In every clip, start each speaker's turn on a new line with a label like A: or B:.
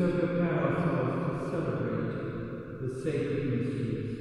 A: so prepare ourselves to celebrate the sacred mysteries.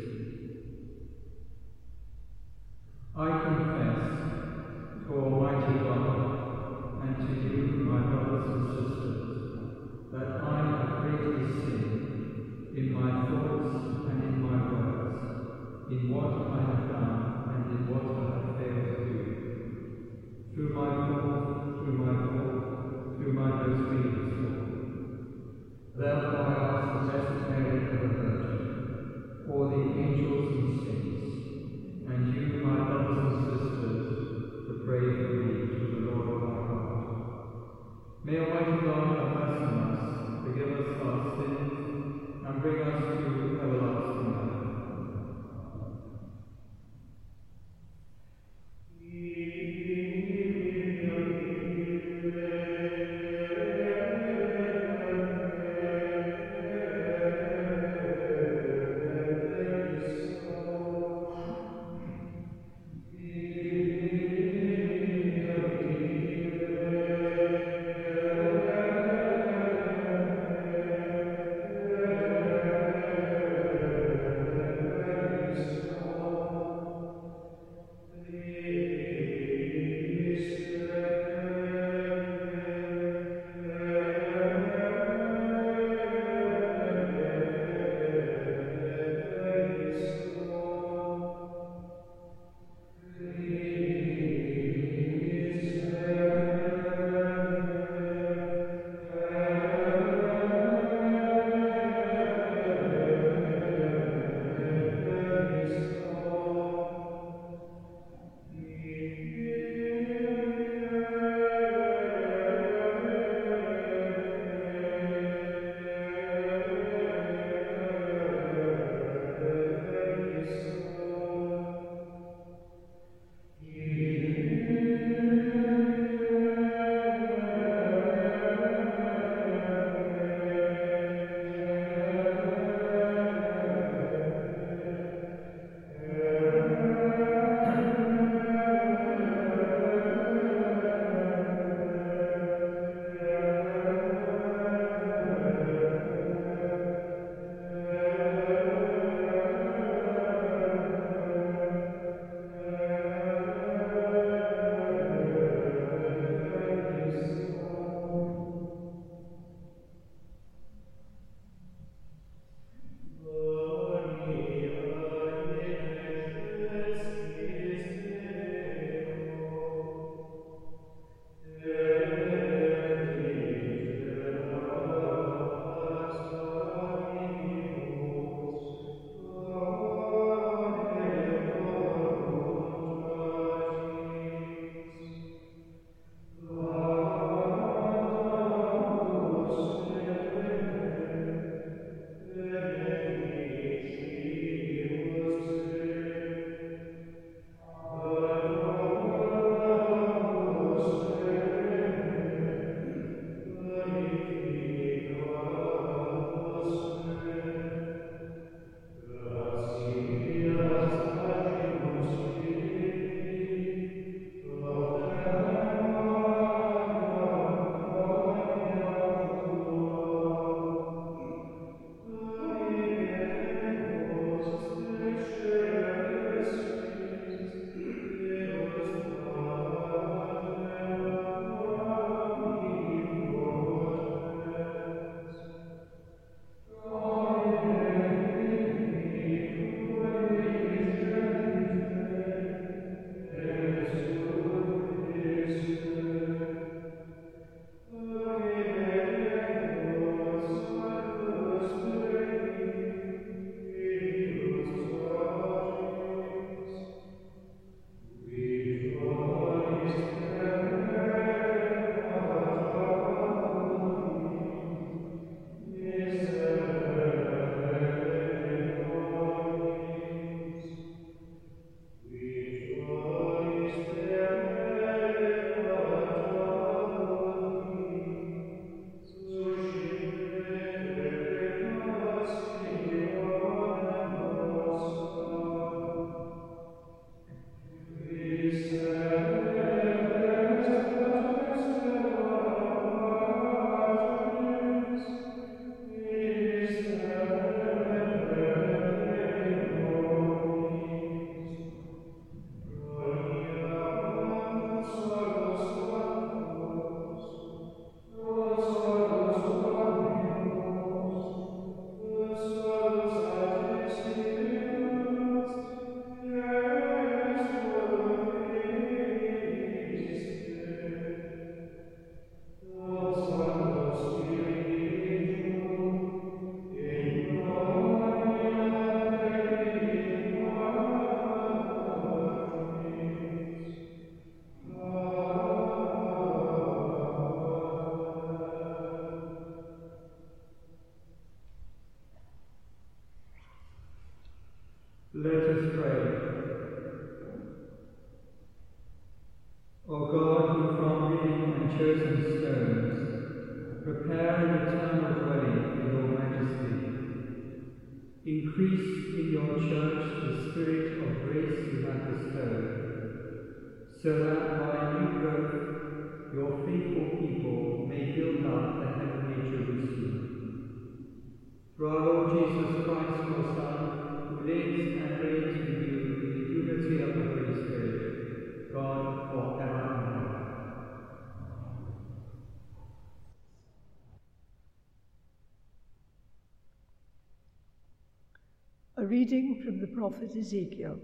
B: A reading from the prophet Ezekiel.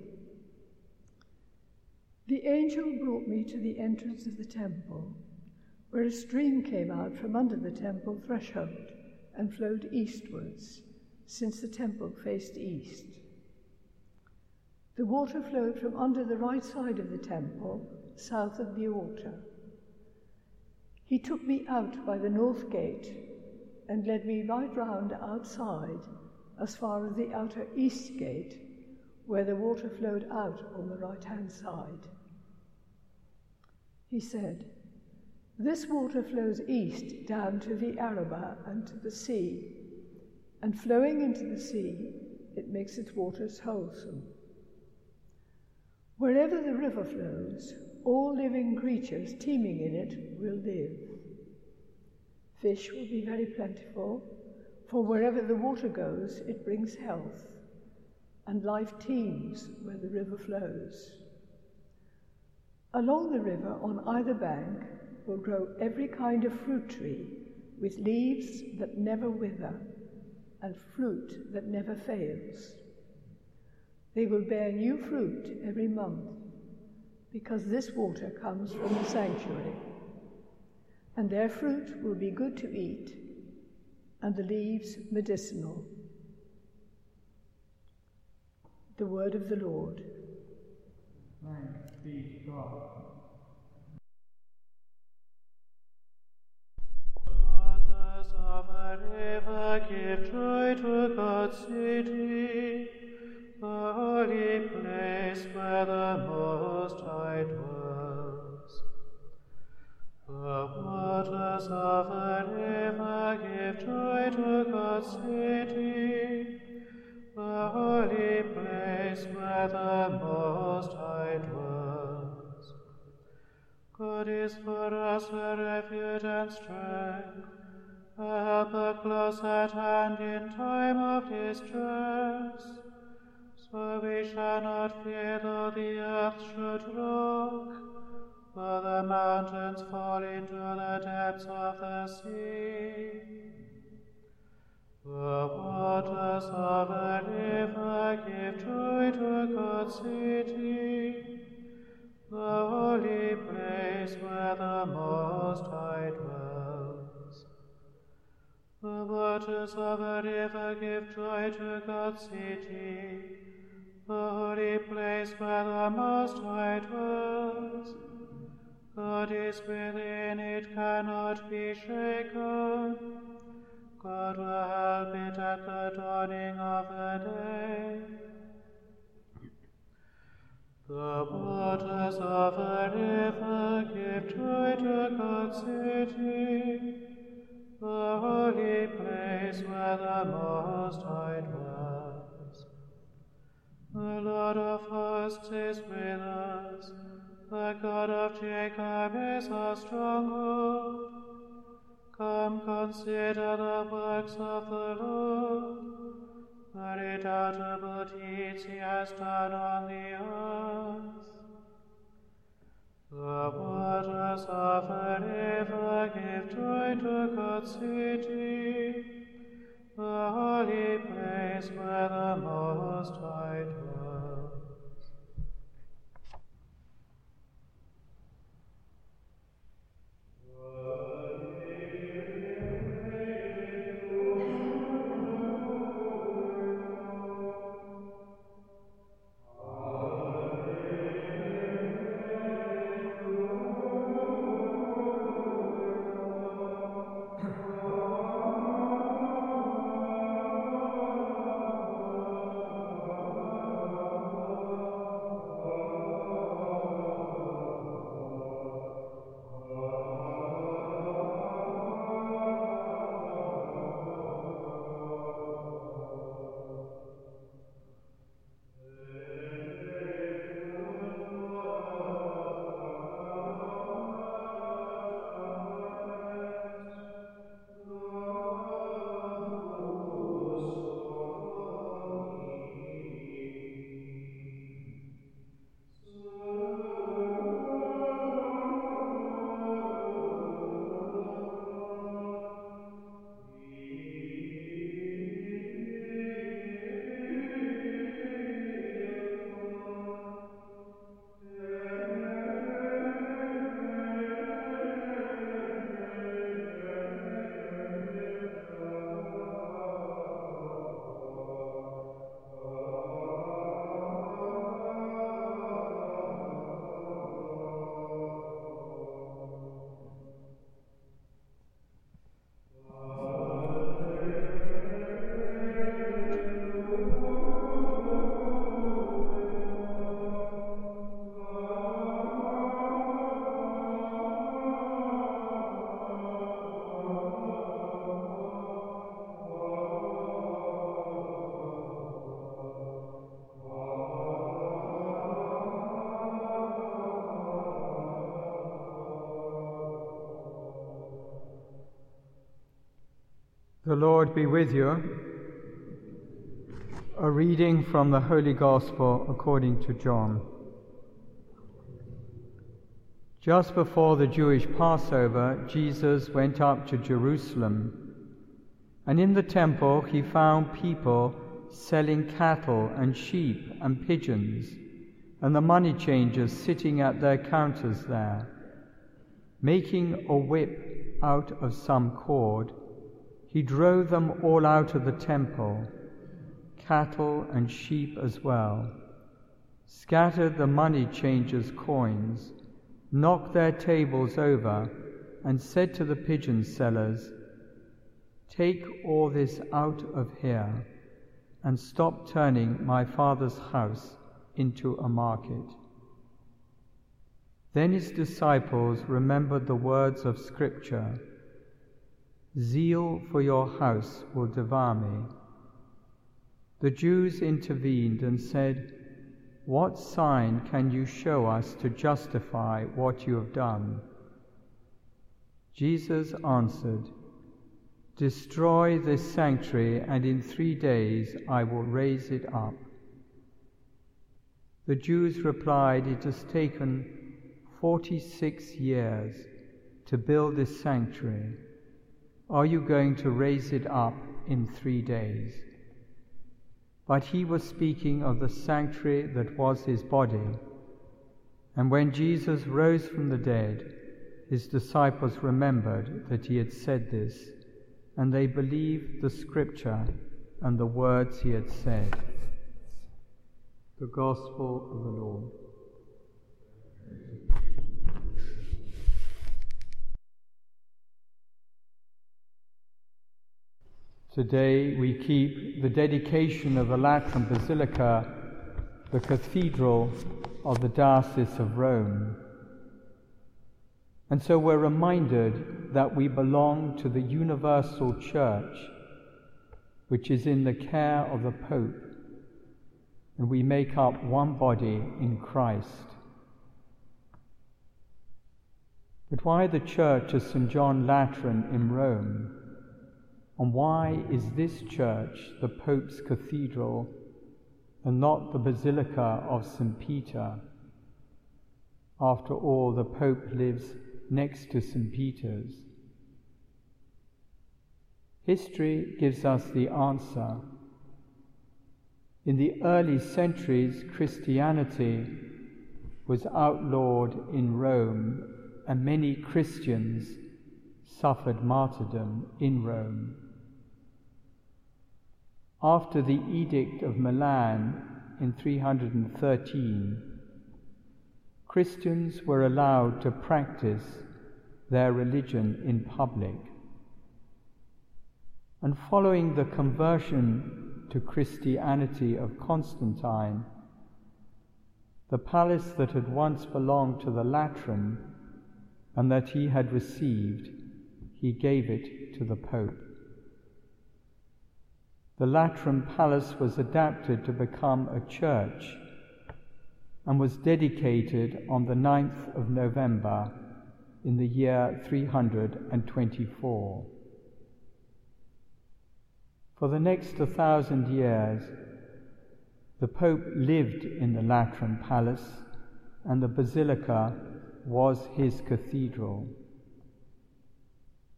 B: The angel brought me to the entrance of the temple, where a stream came out from under the temple threshold and flowed eastwards, since the temple faced east. The water flowed from under the right side of the temple, south of the altar. He took me out by the north gate and led me right round outside as far as the outer east gate, where the water flowed out on the right hand side. He said, This water flows east down to the Arabah and to the sea, and flowing into the sea, it makes its waters wholesome. Wherever the river flows, all living creatures teeming in it will live. Fish will be very plentiful, for wherever the water goes, it brings health, and life teems where the river flows. Along the river, on either bank, will grow every kind of fruit tree with leaves that never wither and fruit that never fails. They will bear new fruit every month, because this water comes from the sanctuary. And their fruit will be good to eat, and the leaves medicinal. The word of the Lord.
A: Thanks be to God.
C: Waters of a river give joy to God's city, the holy place where the Most High dwells. The waters of a river give joy to God's city, the holy place where the Most High dwells. God is for us a refuge and strength, a helper close at hand in time of distress. So we shall not fear though the earth should rock, or the mountains fall into the depths of the sea. The waters of a river give joy to God's city, the holy place where the Most High dwells. The waters of a river give joy to God's city, the holy place where the Most High dwells. God is within, it cannot be shaken. God will help it at the dawning of the day. The waters of a river give joy to God's city, the holy place where the Most High dwells. The Lord of hosts is with us, the God of Jacob is our stronghold. Come consider the works of the Lord, the redoubtable deeds he has done on the earth. The waters of a river give joy to God's city, the holy place where the Most High dwells.
A: The Lord be with you. A reading from the Holy Gospel according to John. Just before the Jewish Passover, Jesus went up to Jerusalem, and in the temple he found people selling cattle and sheep and pigeons, and the money changers sitting at their counters there. Making a whip out of some cord, he drove them all out of the temple, cattle and sheep as well, scattered the money changers' coins, knocked their tables over, and said to the pigeon sellers, Take all this out of here, and stop turning my father's house into a market. Then his disciples remembered the words of Scripture Zeal for your house will devour me. The Jews intervened and said, What sign can you show us to justify what you have done? Jesus answered, Destroy this sanctuary, and in three days I will raise it up. The Jews replied, It has taken forty six years to build this sanctuary are you going to raise it up in three days? But he was speaking of the sanctuary that was his body. And when Jesus rose from the dead, his disciples remembered that he had said this, and they believed the scripture and the words he had said. The Gospel of the Lord. Today we keep the dedication of the Lateran Basilica, the cathedral of the Diocese of Rome. And so we're reminded that we belong to the universal church, which is in the care of the Pope, and we make up one body in Christ. But why the church of St. John Lateran in Rome? And why is this church the Pope's cathedral and not the Basilica of St. Peter? After all, the Pope lives next to St. Peter's. History gives us the answer. In the early centuries, Christianity was outlawed in Rome, and many Christians suffered martyrdom in Rome. After the Edict of Milan in 313, Christians were allowed to practice their religion in public. And following the conversion to Christianity of Constantine, the palace that had once belonged to the Lateran and that he had received, he gave it to the Pope. The Lateran Palace was adapted to become a church and was dedicated on the 9th of November in the year 324. For the next 1,000 years, the Pope lived in the Lateran Palace and the Basilica was his cathedral.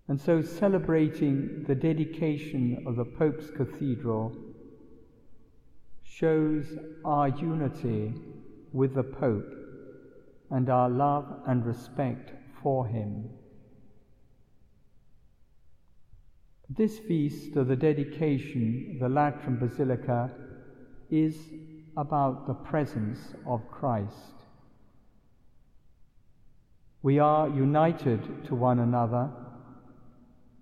A: And so, celebrating the dedication of the Pope's Cathedral shows our unity with the Pope and our love and respect for him. This feast of the dedication the Lateran Basilica is about the presence of Christ. We are united to one another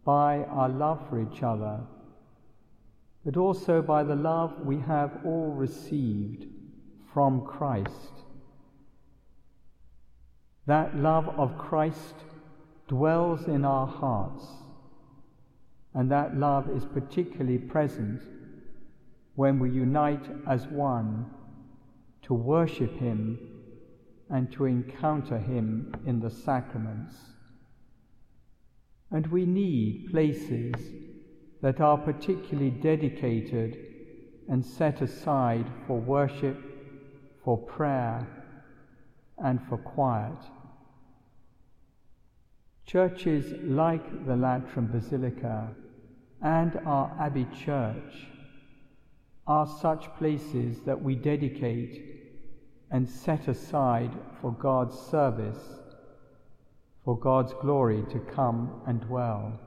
A: by our love for each other, but also by the love we have all received from Christ. That love of Christ dwells in our hearts, and that love is particularly present when we unite as one to worship Him and to encounter Him in the sacraments. And we need places that are particularly dedicated and set aside for worship, for prayer, and for quiet. Churches like the Lateran Basilica and our Abbey Church are such places that we dedicate and set aside for God's service, for God's glory to come and dwell.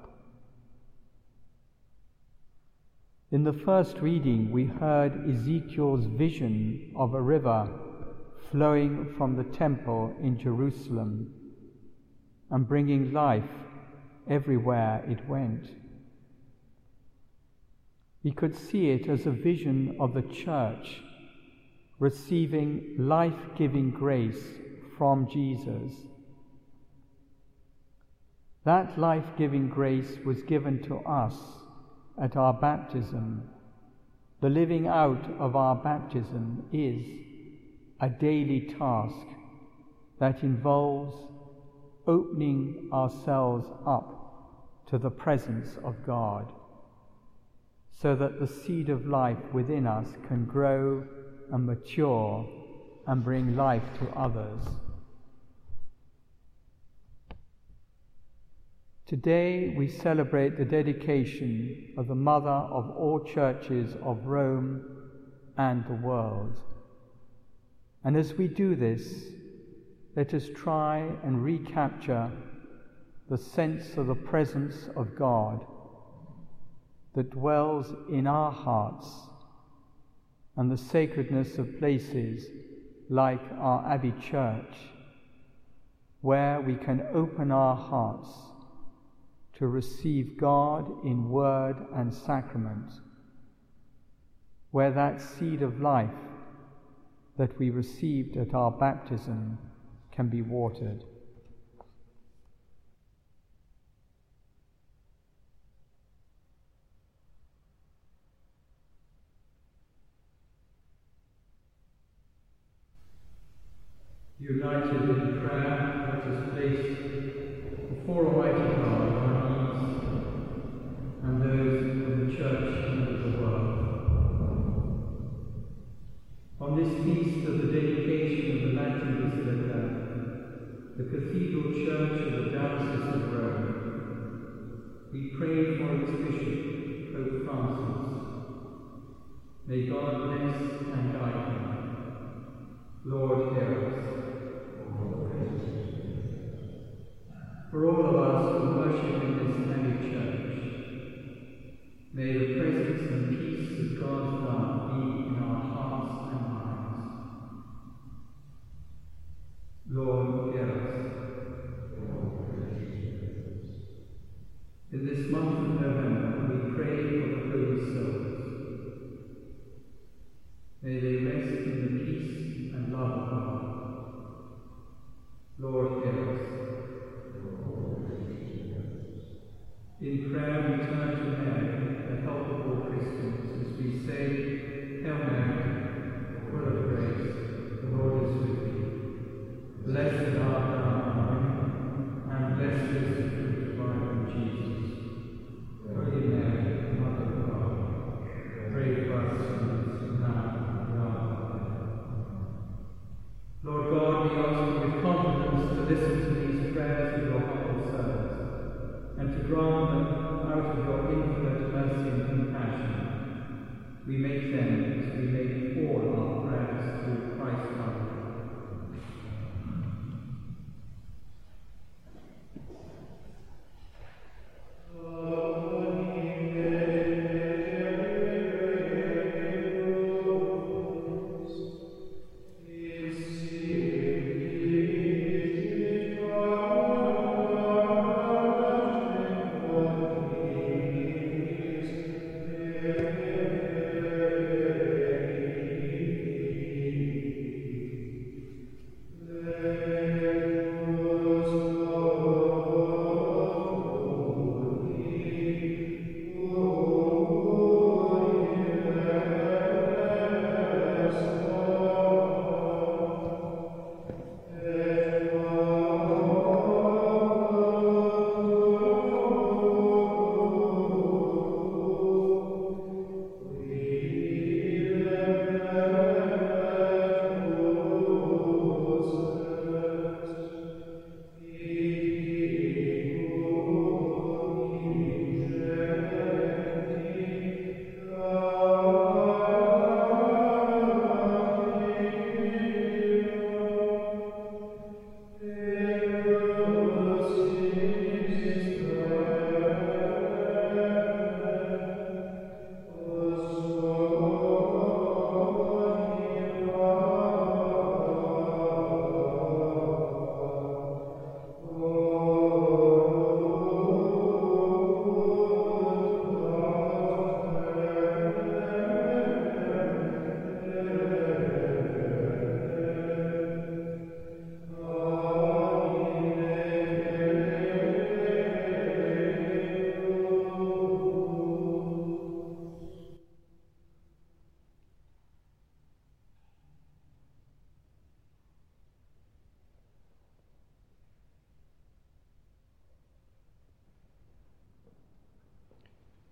A: In the first reading, we heard Ezekiel's vision of a river flowing from the temple in Jerusalem and bringing life everywhere it went. He could see it as a vision of the church receiving life giving grace from Jesus. That life giving grace was given to us at our baptism. The living out of our baptism is a daily task that involves opening ourselves up to the presence of God so that the seed of life within us can grow and mature and bring life to others. Today we celebrate the dedication of the Mother of all churches of Rome and the world. And as we do this, let us try and recapture the sense of the presence of God that dwells in our hearts and the sacredness of places like our Abbey Church, where we can open our hearts to receive God in word and sacrament, where that seed of life that we received at our baptism can be watered.
D: United in prayer, let us place before Almighty the Cathedral Church of the Diocese of Rome, we pray for its Bishop, Pope Francis. May God bless and guide him. Lord, hear us. For all of us who worship in this holy Church, may the presence and peace of God's love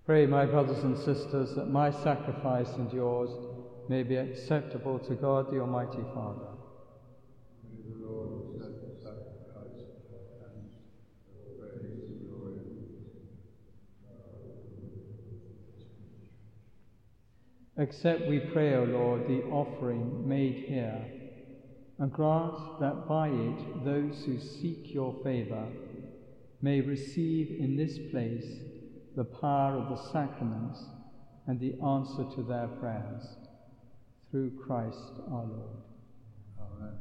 D: Pray,
A: my brothers and sisters, that my sacrifice and yours may be acceptable to God the Almighty Father. Accept, we pray, O Lord, the offering made here, and grant that by it those who seek your favour may receive in this place the power of the sacraments and the answer to their prayers. Through Christ our Lord. Amen.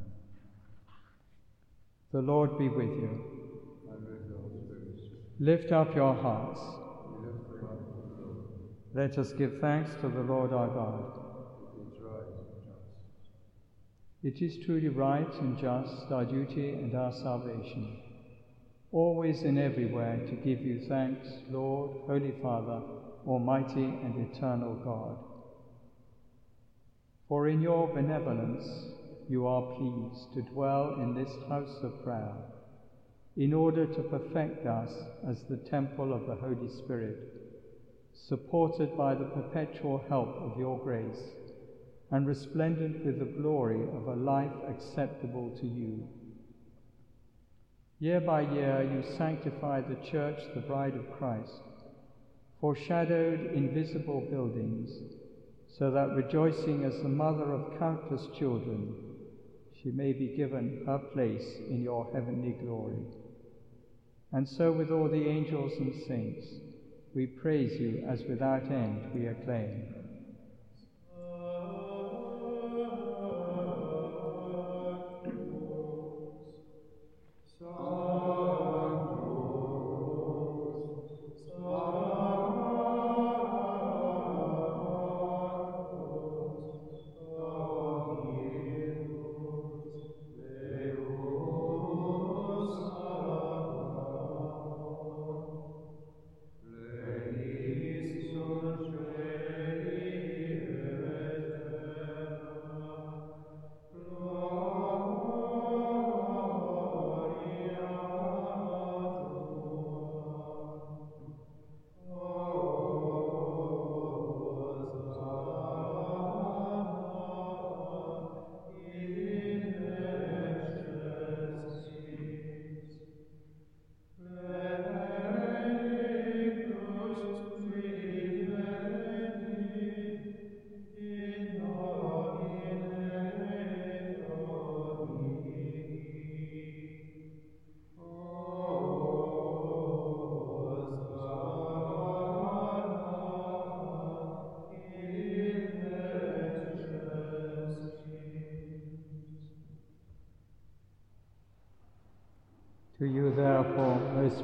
A: The Lord be with you. Lift up your hearts. Let us give thanks to the Lord our God. It is truly right and just, our duty and our salvation, always and everywhere to give you thanks, Lord, Holy Father, Almighty and eternal God. For in your benevolence you are pleased to dwell in this house of prayer, in order to perfect us as the temple of the Holy Spirit supported by the perpetual help of your grace, and resplendent with the glory of a life acceptable to you. Year by year you sanctify the church, the bride of Christ, foreshadowed invisible buildings, so that rejoicing as the mother of countless children, she may be given her place in your heavenly glory. And so with all the angels and saints, we praise you as without end we acclaim.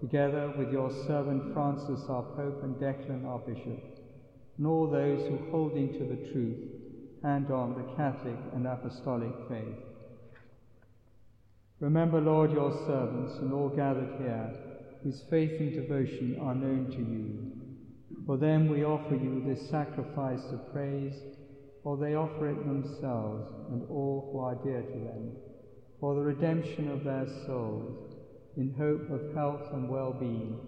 A: together with your servant Francis, our Pope, and Declan, our Bishop, and all those who, holding to the truth, hand on the Catholic and Apostolic faith. Remember, Lord, your servants and all gathered here, whose faith and devotion are known to you. For them we offer you this sacrifice of praise, for they offer it themselves and all who are dear to them, for the redemption of their souls in hope of health and well-being,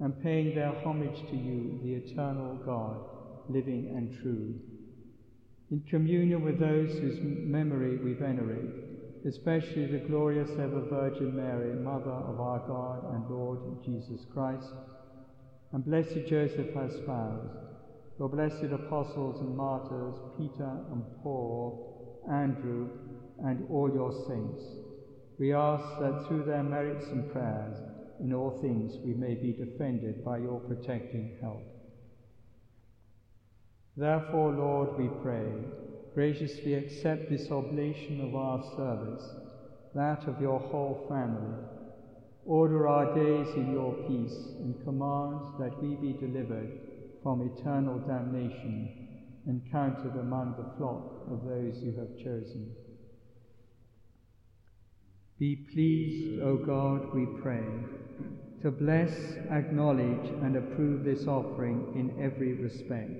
A: and paying their homage to you, the eternal God, living and true. In communion with those whose memory we venerate, especially the glorious ever Virgin Mary, Mother of our God and Lord Jesus Christ, and blessed Joseph, her spouse, your blessed apostles and martyrs, Peter and Paul, Andrew, and all your saints, we ask that through their merits and prayers, in all things we may be defended by your protecting help. Therefore, Lord, we pray, graciously accept this oblation of our service, that of your whole family. Order our days in your peace and command that we be delivered from eternal damnation and counted among the flock of those you have chosen. Be pleased, O God, we pray, to bless, acknowledge, and approve this offering in every respect.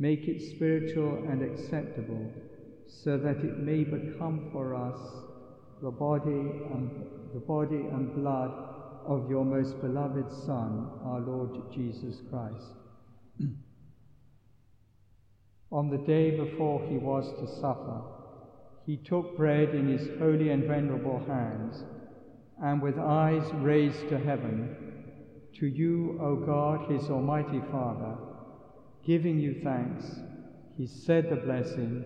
A: Make it spiritual and acceptable, so that it may become for us the body and the body and blood of your most beloved Son, our Lord Jesus Christ. On the day before he was to suffer, he took bread in his holy and venerable hands, and with eyes raised to heaven, to you, O God, his almighty Father, giving you thanks, he said the blessing,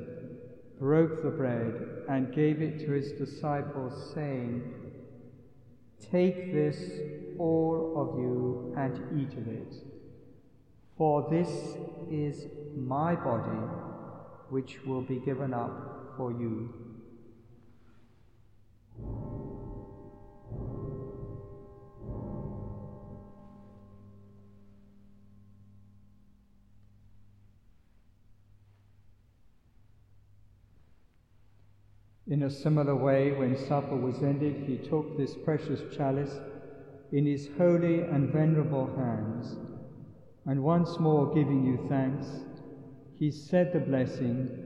A: broke the bread, and gave it to his disciples, saying, Take this, all of you, and eat of it. For this is my body, which will be given up for you. In a similar way, when supper was ended, he took this precious chalice in his holy and venerable hands, and once more giving you thanks, he said the blessing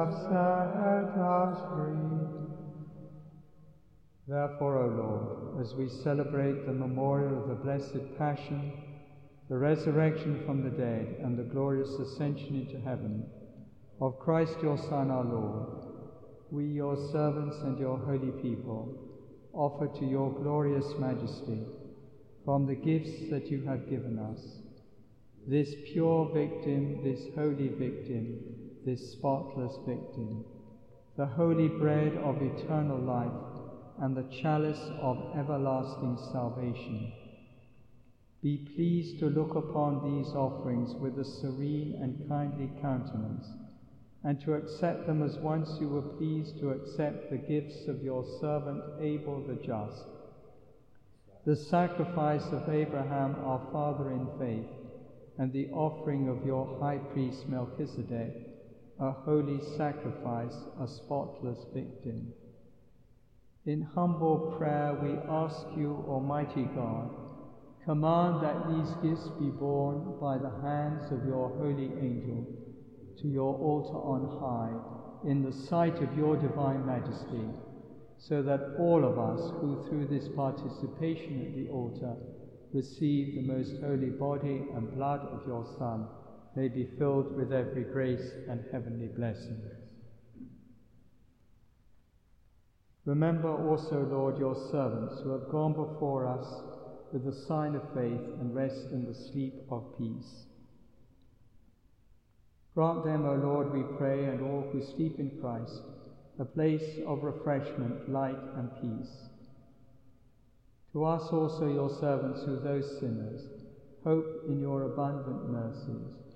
C: Have set us free.
A: Therefore, O Lord, as we celebrate the memorial of the blessed Passion, the resurrection from the dead, and the glorious ascension into heaven of Christ your Son, our Lord, we, your servants and your holy people, offer to your glorious majesty from the gifts that you have given us this pure victim, this holy victim, this spotless victim, the holy bread of eternal life, and the chalice of everlasting salvation. Be pleased to look upon these offerings with a serene and kindly countenance, and to accept them as once you were pleased to accept the gifts of your servant Abel the just, the sacrifice of Abraham our father in faith, and the offering of your high priest Melchizedek, a holy sacrifice, a spotless victim. In humble prayer, we ask you, Almighty God, command that these gifts be borne by the hands of your holy angel to your altar on high, in the sight of your divine majesty, so that all of us who through this participation at the altar receive the most holy body and blood of your Son may be filled with every grace and heavenly blessing. Remember also, Lord, your servants who have gone before us with the sign of faith and rest in the sleep of peace. Grant them, O Lord, we pray, and all who sleep in Christ, a place of refreshment, light, and peace. To us also, your servants, who are those sinners, hope in your abundant mercies,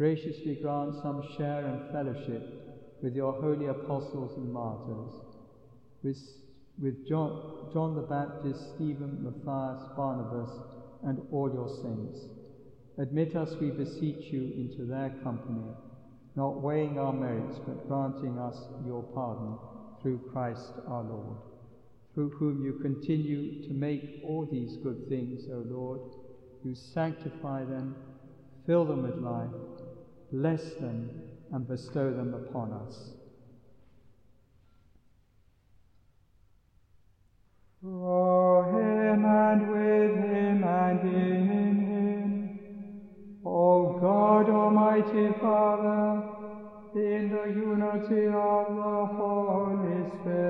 A: graciously grant some share and fellowship with your holy apostles and martyrs, with, with John, John the Baptist, Stephen, Matthias, Barnabas, and all your saints. Admit us, we beseech you, into their company, not weighing our merits, but granting us your pardon through Christ our Lord, through whom you continue to make all these good things, O Lord. You sanctify them fill them with life, bless them, and bestow them upon us. For him and with him and in him, O God Almighty Father, in the unity of the Holy Spirit,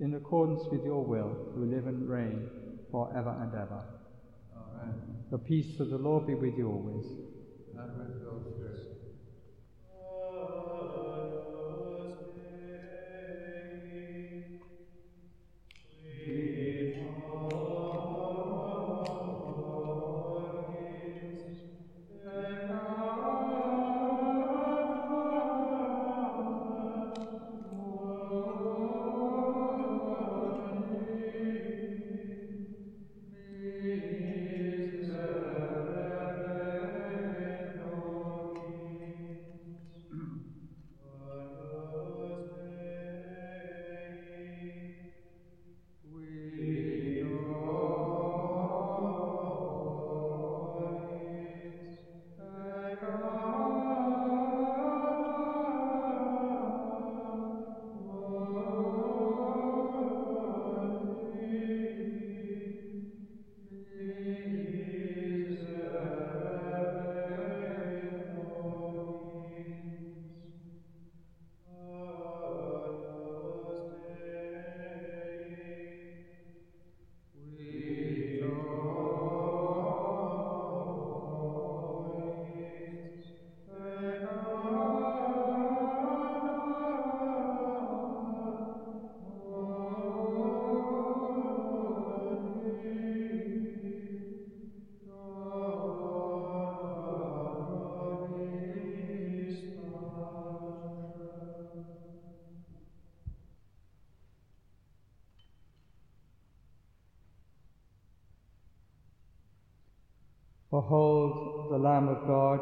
A: in accordance with your will, who live and reign for ever and ever.
C: Amen.
A: The peace of the Lord be with you always.
C: And with your spirit.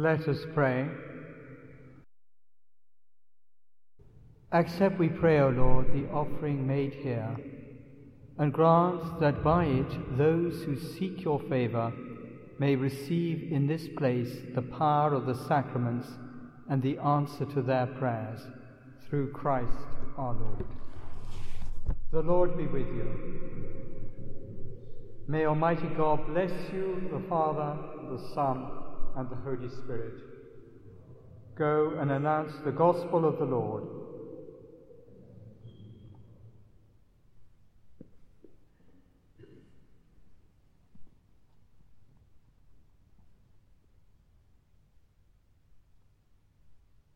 A: Let us pray. Accept, we pray, O Lord, the offering made here, and grant that by it those who seek your favour may receive in this place the power of the sacraments and the answer to their prayers, through Christ our Lord. The Lord be with you. May Almighty God bless you, the Father, the Son, and the Holy Spirit. Go and announce the gospel of the Lord.